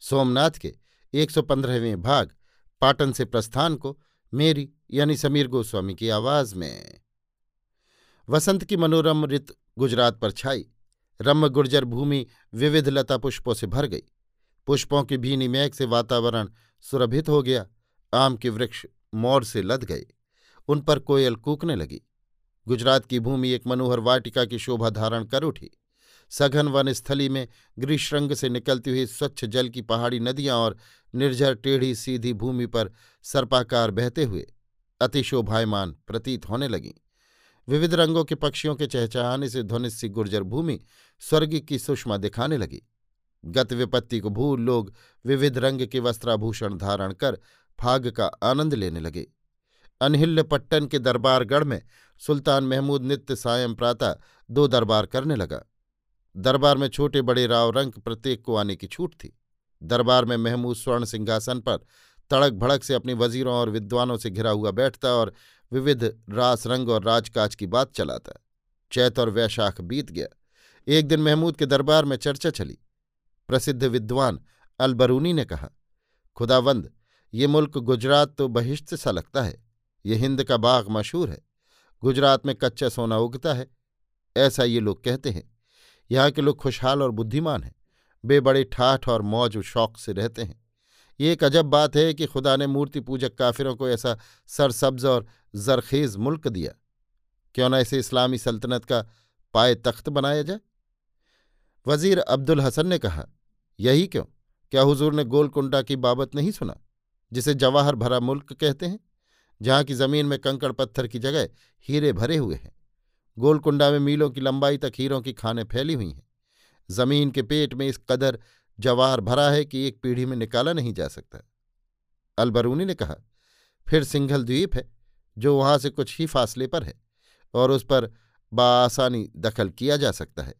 सोमनाथ के 115वें भाग पाटन से प्रस्थान को मेरी यानी समीर गोस्वामी की आवाज़ में। वसंत की मनोरम ऋत गुजरात पर छाई, रम्य गुर्जर भूमि विविध लता पुष्पों से भर गई। पुष्पों की भीनी मैघ से वातावरण सुरभित हो गया, आम के वृक्ष मोर से लद गए, उन पर कोयल कूकने लगी। गुजरात की भूमि एक मनोहर वाटिका की शोभा धारण कर उठी। सघन वन स्थली में ग्रीष्रंग से निकलती हुई स्वच्छ जल की पहाड़ी नदियाँ और निर्झर टेढ़ी सीधी भूमि पर सर्पाकार बहते हुए अतिशोभायमान प्रतीत होने लगीं। विविध रंगों के पक्षियों के चहचहाने से ध्वनि सी गुर्जर भूमि स्वर्ग की सुषमा दिखाने लगी। गत विपत्ति को भूल लोग विविध रंग के वस्त्राभूषण धारण कर फाग का आनंद लेने लगे। अनहिल्य पट्टन के दरबारगढ़ में सुल्तान महमूद नित्य सायं प्रातः दो दरबार करने लगा। दरबार में छोटे बड़े राव रंग प्रत्येक को आने की छूट थी। दरबार में महमूद स्वर्ण सिंहासन पर तड़क भड़क से अपने वजीरों और विद्वानों से घिरा हुआ बैठता और विविध रास, रंग और राजकाज की बात चलाता। चैत और वैशाख बीत गया। एक दिन महमूद के दरबार में चर्चा चली। प्रसिद्ध विद्वान अलबरूनी ने कहा, खुदावंद, ये मुल्क गुजरात तो बहिश्त सा लगता है। ये हिंद का बाग मशहूर है। गुजरात में कच्चा सोना उगता है। ऐसा ये लोग कहते हैं। यहाँ के लोग खुशहाल और बुद्धिमान हैं। वे बड़े ठाठ और मौज शौक से रहते हैं। ये एक अजब बात है कि खुदा ने मूर्ति पूजक काफिरों को ऐसा सरसब्ज और जरखेज मुल्क दिया। क्यों ना इसे इस्लामी सल्तनत का पाए तख्त बनाया जाए? वज़ीर अब्दुल हसन ने कहा, यही क्यों? क्या हुजूर ने गोलकुंडा की बाबत नहीं सुना, जिसे जवाहर भरा मुल्क कहते हैं, जहाँ की ज़मीन में कंकड़ पत्थर की जगह हीरे भरे हुए हैं? गोलकुंडा में मीलों की लंबाई तक हीरों की खानें फैली हुई हैं। ज़मीन के पेट में इस कदर जवाहर भरा है कि एक पीढ़ी में निकाला नहीं जा सकता। अलबरूनी ने कहा, फिर सिंघल द्वीप है, जो वहाँ से कुछ ही फासले पर है, और उस पर बासानी दखल किया जा सकता है,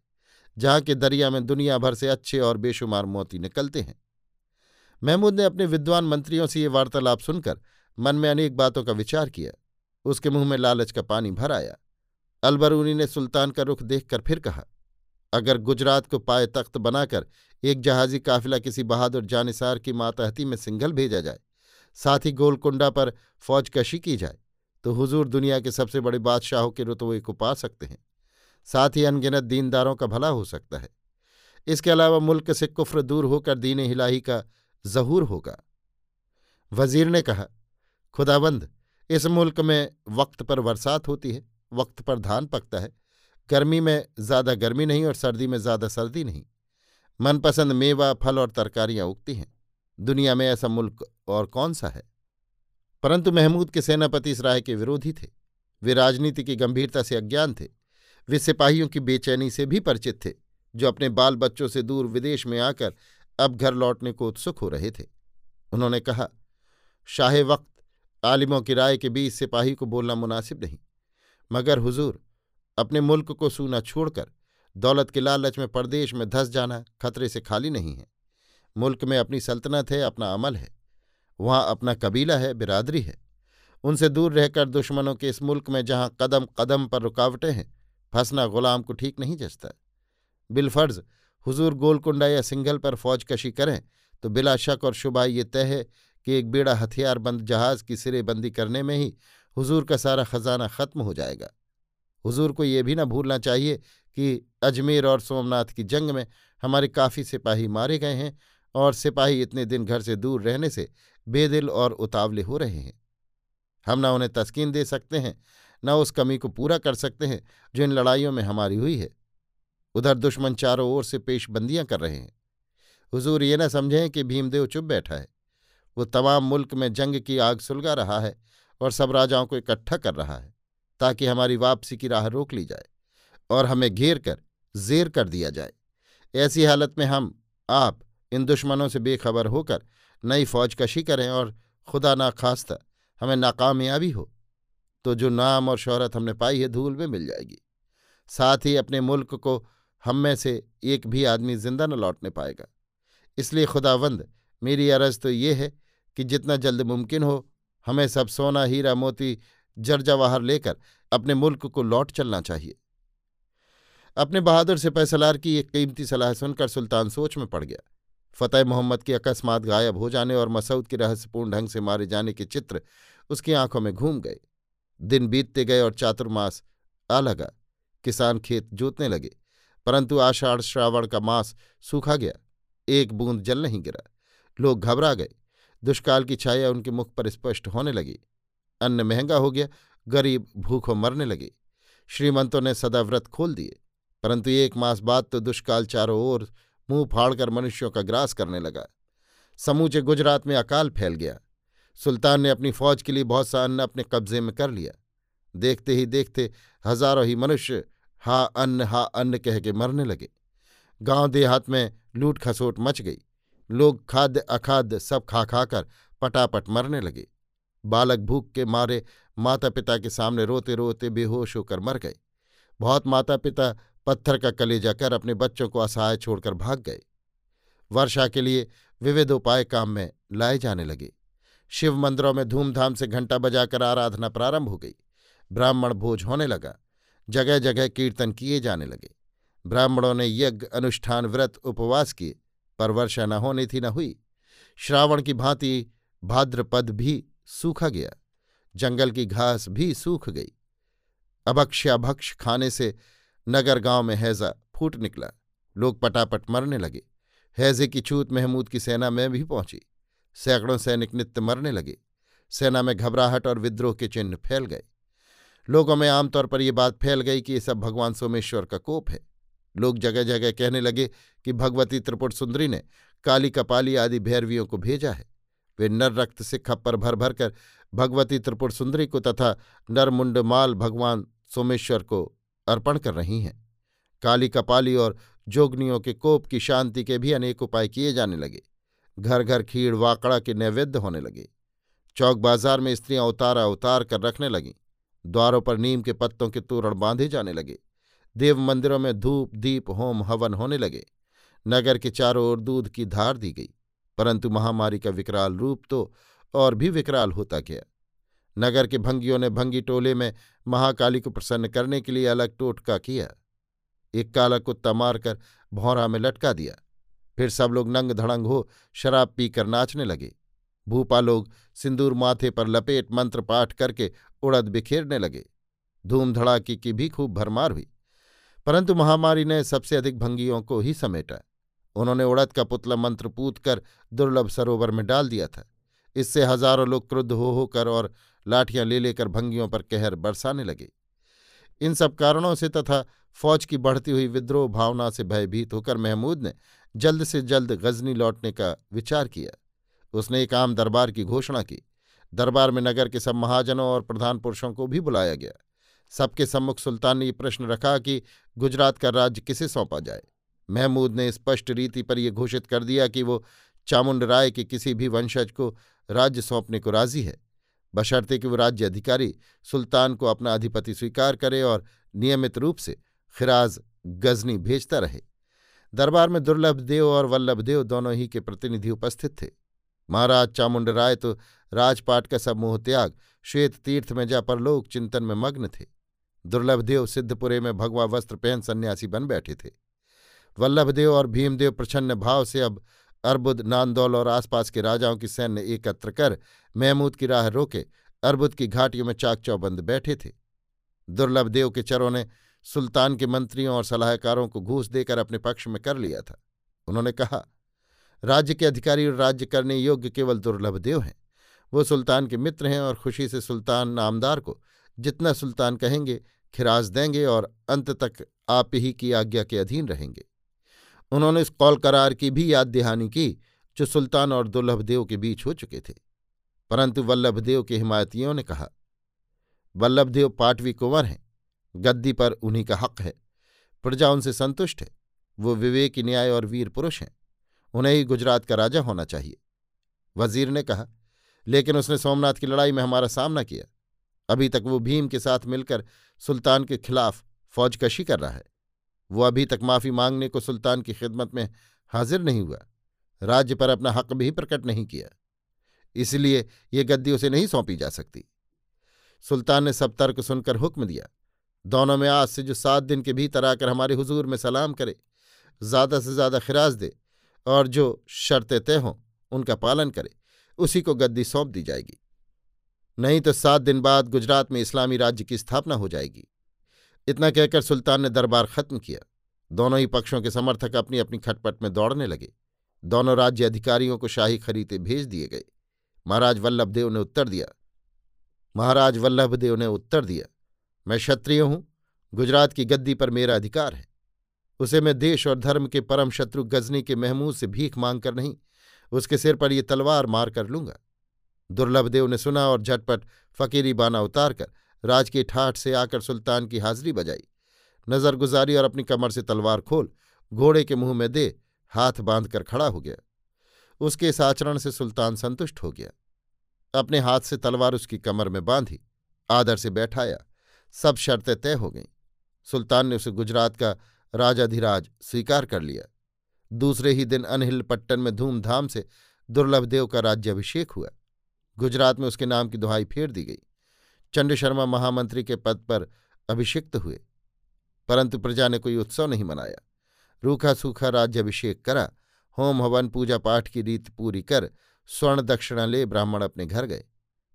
जहाँ के दरिया में दुनिया भर से अच्छे और बेशुमार मोती निकलते हैं। महमूद ने अपने विद्वान मंत्रियों से ये वार्तालाप सुनकर मन में अनेक बातों का विचार किया। उसके मुँह में लालच का पानी भर आया। अलबरूनी ने सुल्तान का रुख देखकर फिर कहा, अगर गुजरात को पाए तख्त बनाकर एक जहाजी काफिला किसी बहादुर जानिसार की मातहती में सिंघल भेजा जाए, साथ ही गोलकुंडा पर फौजकशी की जाए तो हुजूर दुनिया के सबसे बड़े बादशाहों के रुतवे को पा सकते हैं, साथ ही अनगिनत दीनदारों का भला हो सकता है। इसके अलावा मुल्क से कुफ्र दूर होकर दीन हिलाही का जहूर होगा। वज़ीर ने कहा, खुदाबंद, इस मुल्क में वक्त पर बरसात होती है। वक्त पर धान पकता है। गर्मी में ज़्यादा गर्मी नहीं और सर्दी में ज़्यादा सर्दी नहीं। मनपसंद मेवा, फल और तरकारियाँ उगती हैं। दुनिया में ऐसा मुल्क और कौन सा है? परंतु महमूद के सेनापति इस राय के विरोधी थे। वे राजनीति की गंभीरता से अज्ञान थे। वे सिपाहियों की बेचैनी से भी परिचित थे, जो अपने बाल बच्चों से दूर विदेश में आकर अब घर लौटने को उत्सुक हो रहे थे। उन्होंने कहा, शाह वक्त, आलिमों की राय के बीच सिपाही को बोलना मुनासिब नहीं। मगर हुजूर, अपने मुल्क को सूना छोड़कर, दौलत के लालच में परदेश में धस जाना खतरे से खाली नहीं है। मुल्क में अपनी सल्तनत है, अपना अमल है। वहाँ अपना कबीला है, बिरादरी है। उनसे दूर रहकर दुश्मनों के इस मुल्क में जहाँ कदम कदम पर रुकावटें हैं, फंसना गुलाम को ठीक नहीं जचता। बिलफर्ज, हुजूर गोलकुंडा या सिंघल पर फौजकशी करें तो बिला शक और शुबा ये तय है कि एक बेड़ा हथियारबंद जहाज़ की सिरेबंदी करने में ही हुजूर का सारा खजाना खत्म हो जाएगा। हुजूर को ये भी ना भूलना चाहिए कि अजमेर और सोमनाथ की जंग में हमारे काफ़ी सिपाही मारे गए हैं और सिपाही इतने दिन घर से दूर रहने से बेदिल और उतावले हो रहे हैं। हम ना उन्हें तस्कीन दे सकते हैं, न उस कमी को पूरा कर सकते हैं जो इन लड़ाइयों में हमारी हुई है। उधर दुश्मन चारों ओर से पेशबंदियाँ कर रहे हैं। हुजूर ये न समझें कि भीमदेव चुप बैठा है। वो तमाम मुल्क में जंग की आग सुलगा रहा है और सब राजाओं को इकट्ठा कर रहा है, ताकि हमारी वापसी की राह रोक ली जाए और हमें घेर कर, जेर कर दिया जाए। ऐसी हालत में हम, आप, इन दुश्मनों से बेखबर होकर नई फौज कशी करें और खुदा ना खास्ता, हमें नाकामयाबी हो तो जो नाम और शोहरत हमने पाई है धूल में मिल जाएगी। साथ ही अपने मुल्क को हम में से एक भी आदमी ज़िंदा न लौटने पाएगा। इसलिए खुदावंद, मेरी अरज तो ये है कि जितना जल्द मुमकिन हो हमें सब सोना, हीरा, मोती, जर्जवाहर लेकर अपने मुल्क को लौट चलना चाहिए। अपने बहादुर से पैसलार की एक कीमती सलाह सुनकर सुल्तान सोच में पड़ गया। फतेह मोहम्मद के अकस्मात गायब हो जाने और मसूद के रहस्यपूर्ण ढंग से मारे जाने के चित्र उसकी आँखों में घूम गए। दिन बीतते गए और चातुर्मास आ लगा किसान खेत जोतने लगे, परंतु आषाढ़, श्रावण का मास सूखा गया। एक बूंद जल नहीं गिरा। लोग घबरा गए। दुष्काल की छाया उनके मुख पर स्पष्ट होने लगी। अन्न महँगा हो गया, गरीब भूखों मरने लगे। श्रीमंतों ने सदा व्रत खोल दिए, परंतु एक मास बाद तो दुष्काल चारों ओर मुँह फाड़कर मनुष्यों का ग्रास करने लगा। समूचे गुजरात में अकाल फैल गया। सुल्तान ने अपनी फौज के लिए बहुत सा अन्न अपने कब्जे में कर लिया। देखते ही देखते हज़ारों ही मनुष्य हा अन्न हा अन्न कह के मरने लगे। गाँव देहात में लूट खसोट मच गई। लोग खाद्य, अखाद्य सब खा खाकर पटापट मरने लगे। बालक भूख के मारे माता पिता के सामने रोते रोते बेहोश होकर मर गए। बहुत माता पिता पत्थर का कलेजा कर अपने बच्चों को असहाय छोड़कर भाग गए। वर्षा के लिए विविध उपाय काम में लाए जाने लगे। शिव मंदिरों में धूमधाम से घंटा बजाकर आराधना प्रारंभ हो गई। ब्राह्मण भोज होने लगा। जगह जगह कीर्तन किए जाने लगे। ब्राह्मणों ने यज्ञ, अनुष्ठान, व्रत, उपवास किए। पर वर्षा न होने थी न हुई। श्रावण की भांति भाद्रपद भी सूखा गया, जंगल की घास भी सूख गई। अभक्ष्याभक्ष खाने से नगर गाँव में हैजा फूट निकला। लोग पटापट मरने लगे। हैजे की छूत महमूद की सेना में भी पहुँची। सैकड़ों सैनिक नित्य मरने लगे। सेना में घबराहट और विद्रोह के चिन्ह फैल गए। लोगों में आमतौर पर ये बात फैल गई कि ये सब भगवान सोमेश्वर का कोप है। लोग जगह जगह कहने लगे कि भगवती त्रिपुट सुंदरी ने काली कपाली आदि भैरवियों को भेजा है। वे नर रक्त से खप्पर भर भर कर भगवती त्रिपुर सुंदरी को तथा नरमुंडमाल भगवान सोमेश्वर को अर्पण कर रही हैं। काली कपाली और जोगनियों के कोप की शांति के भी अनेक उपाय किए जाने लगे। घर घर खीड़ वाकड़ा के नैवेद्य होने लगे। चौक बाज़ार में स्त्रियाँ उतारा उतार कर रखने लगीं। द्वारों पर नीम के पत्तों के तोरण बांधे जाने लगे। देव मंदिरों में धूप, दीप, होम, हवन होने लगे। नगर के चारों ओर दूध की धार दी गई, परंतु महामारी का विकराल रूप तो और भी विकराल होता गया। नगर के भंगियों ने भंगी टोले में महाकाली को प्रसन्न करने के लिए अलग टोटका किया। एक काला कुत्ता मारकर भौरा में लटका दिया। फिर सब लोग नंग धड़ंग हो शराब पीकर नाचने लगे। भूपा लोग सिंदूर माथे पर लपेट मंत्र पाठ करके उड़द बिखेरने लगे। धूम धड़ाकी की भी खूब भरमार हुई। परंतु महामारी ने सबसे अधिक भंगियों को ही समेटा। उन्होंने उड़द का पुतला मंत्र पूत कर दुर्लभ सरोवर में डाल दिया था। इससे हज़ारों लोग क्रुद्ध हो होकर और लाठियाँ ले लेकर भंगियों पर कहर बरसाने लगे। इन सब कारणों से तथा फौज की बढ़ती हुई विद्रोह भावना से भयभीत होकर महमूद ने जल्द से जल्द गजनी लौटने का विचार किया। उसने एक आम दरबार की घोषणा की। दरबार में नगर के सब महाजनों और प्रधान पुरुषों को भी बुलाया गया। सबके सम्मुख सुल्तान ने ये प्रश्न रखा कि गुजरात का राज्य किसे सौंपा जाए? महमूद ने स्पष्ट रीति पर यह घोषित कर दिया कि वो चामुंड राय के किसी भी वंशज को राज्य सौंपने को राज़ी है। बशर्ते कि वो राज्य अधिकारी सुल्तान को अपना अधिपति स्वीकार करे और नियमित रूप से खिराज गजनी भेजता रहे। दरबार में दुर्लभ देव और वल्लभ देव दोनों ही के प्रतिनिधि उपस्थित थे। महाराज चामुंड राय तो राजपाट का सब मोह त्याग श्वेत तीर्थ में जा परलोक चिंतन में मग्न थे। दुर्लभदेव सिद्धपुरे में भगवा वस्त्र पहन सन्यासी बन बैठे थे। वल्लभदेव और भीमदेव प्रछन्न भाव से अब अर्बुद, नांदौल और आसपास के राजाओं की सैन्य एकत्र कर महमूद की राह रोके, अर्बुद की घाटियों में चाक चौबंद बैठे थे। दुर्लभदेव के चरों ने सुल्तान के मंत्रियों और सलाहकारों को घूस देकर अपने पक्ष में कर लिया था। उन्होंने कहा, राज्य के अधिकारी और राज्य करने योग्य केवल दुर्लभ देव हैं। वो सुल्तान के मित्र हैं और खुशी से सुल्तान नामदार को जितना सुल्तान कहेंगे खिराज देंगे और अंत तक आप ही की आज्ञा के अधीन रहेंगे। उन्होंने इस कौल करार की भी याद दहानी की, जो सुल्तान और दुर्लभदेव के बीच हो चुके थे। परंतु वल्लभदेव के हिमायतियों ने कहा, वल्लभदेव पाटवी कुंवर हैं, गद्दी पर उन्हीं का हक है। प्रजा उनसे संतुष्ट है, वो विवेक न्याय और वीर पुरुष हैं, उन्हें ही गुजरात का राजा होना चाहिए। वज़ीर ने कहा, लेकिन उसने सोमनाथ की लड़ाई में हमारा सामना किया। अभी तक वो भीम के साथ मिलकर सुल्तान के खिलाफ फौजकशी कर रहा है। वो अभी तक माफ़ी मांगने को सुल्तान की खिदमत में हाजिर नहीं हुआ। राज्य पर अपना हक भी प्रकट नहीं किया। इसलिए ये गद्दी उसे नहीं सौंपी जा सकती। सुल्तान ने सब तर्क सुनकर हुक्म दिया। दोनों में आज से जो सात दिन के भीतर आकर हमारे हुजूर में सलाम करे, ज़्यादा से ज़्यादा खिराज दे और जो शर्तें तय हों, उनका पालन करे, उसी को गद्दी सौंप दी जाएगी। नहीं तो सात दिन बाद गुजरात में इस्लामी राज्य की स्थापना हो जाएगी। इतना कहकर सुल्तान ने दरबार खत्म किया। दोनों ही पक्षों के समर्थक अपनी अपनी खटपट में दौड़ने लगे। दोनों राज्य अधिकारियों को शाही खरीदे भेज दिए गए। महाराज वल्लभदेव ने उत्तर दिया। महाराज वल्लभदेव ने उत्तर दिया, मैं क्षत्रिय हूँ, गुजरात की गद्दी पर मेरा अधिकार है। उसे मैं देश और धर्म के परम शत्रु गजनी के महमूद से भीख मांगकर नहीं, उसके सिर पर ये तलवार मार कर लूँगा। दुर्लभदेव ने सुना और झटपट फकीरी बाना उतारकर राज की ठाठ से आकर सुल्तान की हाजिरी बजाई। नज़र गुजारी और अपनी कमर से तलवार खोल घोड़े के मुँह में दे हाथ बांधकर खड़ा हो गया। उसके इस आचरण से सुल्तान संतुष्ट हो गया। अपने हाथ से तलवार उसकी कमर में बांधी, आदर से बैठाया, सब शर्तें तय हो गईं। सुल्तान ने उसे गुजरात का राजाधिराज स्वीकार कर लिया। दूसरे ही दिन अनहिल पट्टन में धूमधाम से दुर्लभदेव का राज्याभिषेक हुआ। गुजरात में उसके नाम की दुहाई फेर दी गई। चंड शर्मा महामंत्री के पद पर अभिषिक्त हुए, परंतु प्रजा ने कोई उत्सव नहीं मनाया। रूखा सूखा राज्याभिषेक करा, होम हवन पूजा पाठ की रीत पूरी कर स्वर्ण दक्षिणा ले ब्राह्मण अपने घर गए।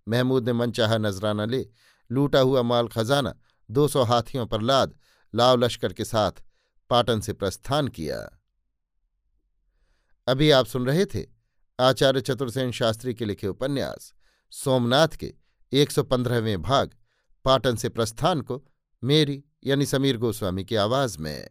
महमूद ने मनचाहा नजराना ले, लूटा हुआ माल खजाना, दो सौ हाथियों पर लाद, लाव लश्कर के साथ पाटन से प्रस्थान किया। अभी आप सुन रहे थे आचार्य चतुर्सेन शास्त्री के लिखे उपन्यास, सोमनाथ के एक सौ पंद्रहवें भाग, पाटन से प्रस्थान को मेरी यानी समीर गोस्वामी की आवाज़ में।